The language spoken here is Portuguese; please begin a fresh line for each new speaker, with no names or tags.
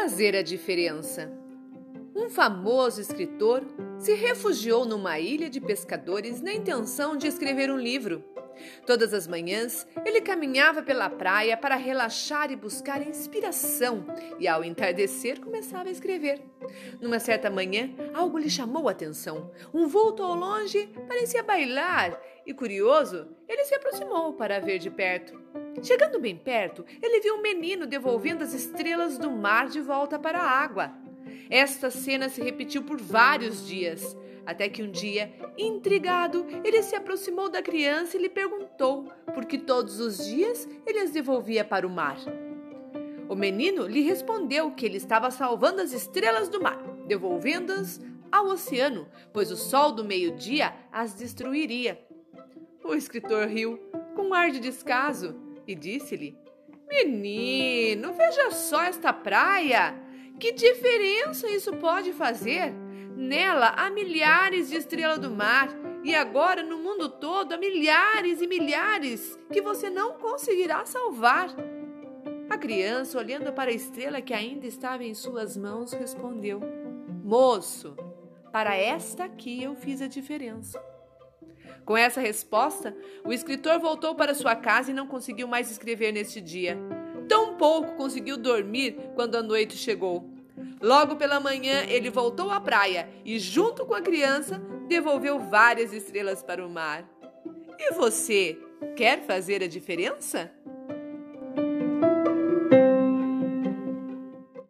fazer a diferença. Um famoso escritor se refugiou numa ilha de pescadores na intenção de escrever um livro. Todas as manhãs ele caminhava pela praia para relaxar e buscar inspiração, e ao entardecer começava a escrever. Numa certa manhã, algo lhe chamou a atenção. Um vulto ao longe parecia bailar, e curioso, ele se aproximou para ver de perto. Chegando bem perto, ele viu um menino devolvendo as estrelas do mar de volta para a água. Esta cena se repetiu por vários dias, até que um dia, intrigado, ele se aproximou da criança e lhe perguntou por que todos os dias ele as devolvia para o mar. O menino lhe respondeu que ele estava salvando as estrelas do mar, devolvendo-as ao oceano, pois o sol do meio-dia as destruiria. O escritor riu com um ar de descaso e disse-lhe: Menino, veja só esta praia! Que diferença isso pode fazer? Nela há milhares de estrelas do mar e agora no mundo todo há milhares e milhares que você não conseguirá salvar. A criança, olhando para a estrela que ainda estava em suas mãos, respondeu: Moço, para esta aqui eu fiz a diferença. Com essa resposta, o escritor voltou para sua casa e não conseguiu mais escrever neste dia. Tão pouco conseguiu dormir quando a noite chegou. Logo pela manhã, ele voltou à praia e, junto com a criança, devolveu várias estrelas para o mar. E você quer fazer a diferença?